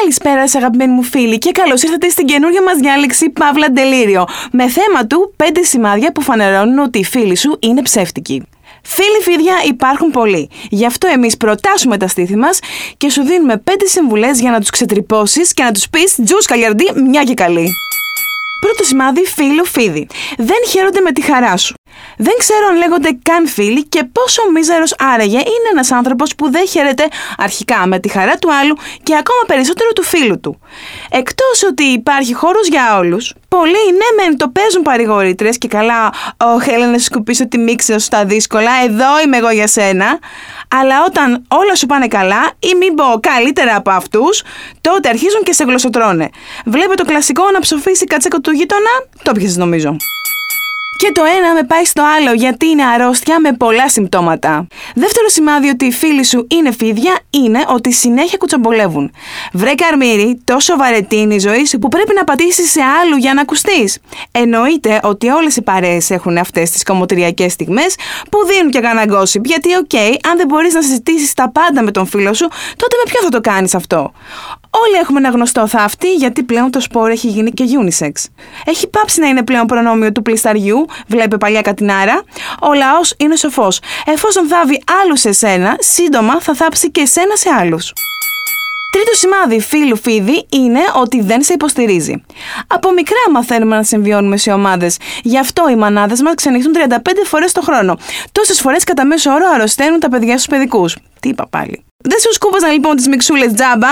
Καλησπέρα σας αγαπημένοι μου φίλοι και καλώς ήρθατε στην καινούργια μας διάλεξη Παύλα Ντελήριο με θέμα του 5 σημάδια που φανερώνουν ότι οι φίλοι σου είναι ψεύτικοι. Φίλοι φίδια υπάρχουν πολλοί. Γι' αυτό εμείς προτάσουμε τα στήθη μας και σου δίνουμε 5 συμβουλές για να τους ξετρυπώσεις και να τους πεις «Τζους καλιαρντή, μια και καλή». Πρώτο σημάδι, φίλο φίδι. Δεν χαίρονται με τη χαρά σου. Δεν ξέρω αν λέγονται καν φίλοι και πόσο μίζερος άραγε είναι ένας άνθρωπος που δεν χαίρεται αρχικά με τη χαρά του άλλου και ακόμα περισσότερο του φίλου του. Εκτός ότι υπάρχει χώρος για όλους, πολλοί ναι μεν το παίζουν παρηγορήτρες και καλά «Ωχ, έλα να σκουπίσω τη μίξη στα δύσκολα, εδώ είμαι εγώ για σένα», αλλά όταν όλα σου πάνε καλά ή μην πω καλύτερα από αυτούς, τότε αρχίζουν και σε γλωσσοτρώνε. Βλέπε το κλασικό να ψοφήσει κατσέκο του γείτονα, το πιασες νομίζω. Και το ένα με πάει στο άλλο γιατί είναι αρρώστια με πολλά συμπτώματα. Δεύτερο σημάδι ότι οι φίλοι σου είναι φίδια είναι ότι συνέχεια κουτσομπολεύουν. Βρε κακομοίρη, τόσο βαρετή είναι η ζωή σου που πρέπει να πατήσεις σε άλλους για να ακουστείς. Εννοείται ότι όλες οι παρέες έχουν αυτές τις κομμωτριακές στιγμές που δίνουν και κανένα gossip. Γιατί, οκ, αν δεν μπορείς να συζητήσεις τα πάντα με τον φίλο σου, τότε με ποιον θα το κάνεις αυτό; Όλοι έχουμε ένα γνωστό θάφτη γιατί πλέον το σπορ έχει γίνει και unisex. Έχει πάψει να είναι πλέον προνόμιο του πλυσταριού, βλέπε παλιά κατινάρα. Ο λαός είναι σοφός. Εφόσον θάβει άλλους σε σένα, σύντομα θα θάψει και εσένα σε άλλους. Τρίτο σημάδι φίλου φίδι είναι ότι δεν σε υποστηρίζει. Από μικρά μαθαίνουμε να συμβιώνουμε σε ομάδες. Γι' αυτό οι μανάδες μας ξενυχτούν 35 φορές το χρόνο. Τόσες φορές κατά μέσο όρο αρρωσταίνουν τα παιδιά στους παιδικούς. Τι είπα πάλι. Δεν σου σκούπαζαν λοιπόν τις μιξούλε τζάμπα,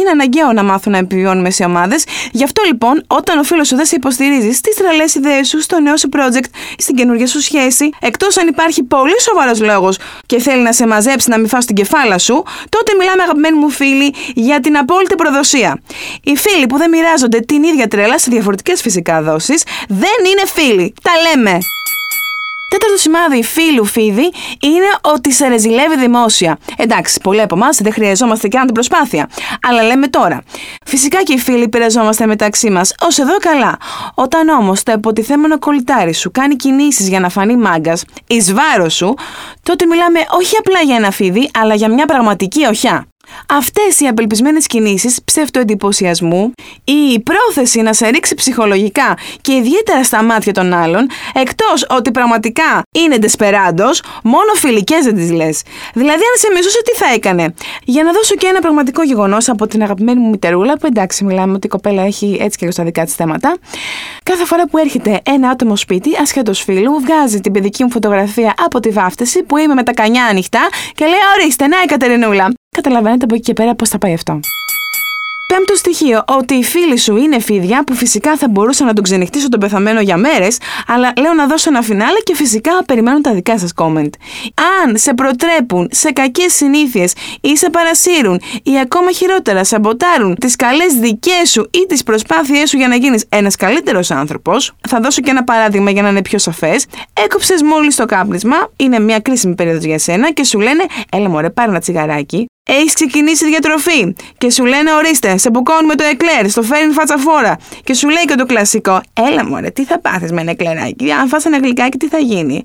είναι αναγκαίο να μάθουν να επιβιώνουμε σε ομάδες. Γι' αυτό λοιπόν, όταν ο φίλος σου δεν σε υποστηρίζεις στι τρελές ιδέες σου, στο νέο σου project, στην καινούργια σου σχέση, εκτός αν υπάρχει πολύ σοβαρός λόγος και θέλει να σε μαζέψει να μην φας την κεφάλα σου, τότε μιλάμε αγαπημένοι μου φίλοι για την απόλυτη προδοσία. Οι φίλοι που δεν μοιράζονται την ίδια τρέλα σε διαφορετικές φυσικά δόσεις δεν είναι φίλοι. Τα λέμε. Τέταρτο σημάδι φίλου φίδι είναι ότι σε ρεζιλεύει δημόσια. Εντάξει, πολλοί από εμάς δεν χρειαζόμαστε καν την προσπάθεια. Αλλά λέμε τώρα. Φυσικά και οι φίλοι πειραζόμαστε μεταξύ μας, ως εδώ καλά. Όταν όμως το υποτιθέμενο κολλητάρι σου κάνει κινήσεις για να φανεί μάγκας εις βάρος σου, τότε μιλάμε όχι απλά για ένα φίδι, αλλά για μια πραγματική οχιά. Αυτές οι απελπισμένες κινήσεις ψευτοεντυπωσιασμού ή η πρόθεση να σε ρίξει ψυχολογικά και ιδιαίτερα στα μάτια των άλλων, εκτός ότι πραγματικά είναι ντεσπεράντος, μόνο φιλικές δεν τις λες. Δηλαδή, αν σε μισούσε, τι θα έκανε; Για να δώσω και ένα πραγματικό γεγονός από την αγαπημένη μου μητερούλα, που εντάξει, μιλάμε ότι η κοπέλα έχει έτσι και στα δικά της θέματα. Κάθε φορά που έρχεται ένα άτομο σπίτι, ασχέτως φίλου, βγάζει την παιδική μου φωτογραφία από τη βάφτιση που είμαι με τα κανιά ανοιχτά και λέει: Ορίστε, να η Κατερινούλα. Καταλαβαίνετε από εκεί και πέρα πώς θα πάει αυτό. Πέμπτο στοιχείο, ότι οι φίλοι σου είναι φίδια που φυσικά θα μπορούσα να τον ξενυχτήσω τον πεθαμένο για μέρες, αλλά λέω να δώσω ένα φινάλε και φυσικά περιμένουν τα δικά σας comment. Αν σε προτρέπουν σε κακές συνήθειες ή σε παρασύρουν ή ακόμα χειρότερα σαμποτάρουν τις καλές δικές σου ή τις προσπάθειές σου για να γίνεις ένας καλύτερος άνθρωπος, θα δώσω και ένα παράδειγμα για να είναι πιο σαφές. Έκοψες μόλις το κάπνισμα, είναι μια κρίσιμη περίοδος για σένα και σου λένε, έλα μωρέ, πάρε ένα τσιγαράκι. Έχεις ξεκινήσει διατροφή και σου λένε ορίστε, σε μπουκώνουμε το εκλέρ, στο φέρνει φατσαφόρα. Και σου λέει και το κλασικό, έλα μωρέ, τι θα πάθεις με ένα εκλεράκι, αν φας ένα γλυκάκι τι θα γίνει;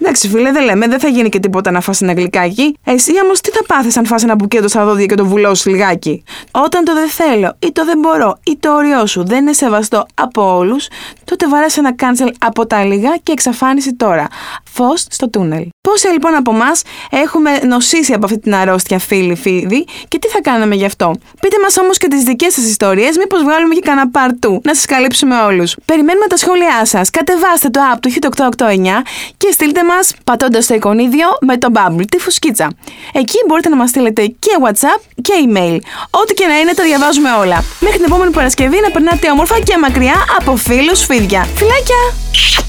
Εντάξει φίλε, δεν λέμε, δεν θα γίνει και τίποτα να φας ένα γλυκάκι. Εσύ όμως τι θα πάθεις αν φας ένα μπουκέτο στα δόντια και το βουλώσεις λιγάκι; Όταν το δεν θέλω ή το δεν μπορώ ή το όριό σου δεν είναι σεβαστό από όλους, τότε βαράς ένα cancel από τα λίγα και εξαφάνιση τώρα. Φως στο τούνελ. Πόσοι λοιπόν από εμάς έχουμε νοσήσει από αυτή την αρρώστια φίλη φίδι και τι θα κάναμε γι' αυτό. Πείτε μας όμως και τις δικές σας ιστορίες, μήπως βγάλουμε και κανένα παρτού να σας καλύψουμε όλους. Περιμένουμε τα σχόλιά σας. Κατεβάστε το app του Hit889 και στείλτε μας πατώντας το εικονίδιο με το Bubble, τη φουσκίτσα. Εκεί μπορείτε να μας στείλετε και WhatsApp και email. Ό,τι και να είναι, τα διαβάζουμε όλα. Μέχρι την επόμενη Παρασκευή να περνάτε όμορφα και μακριά από φίλους φίδια. Φιλάκια!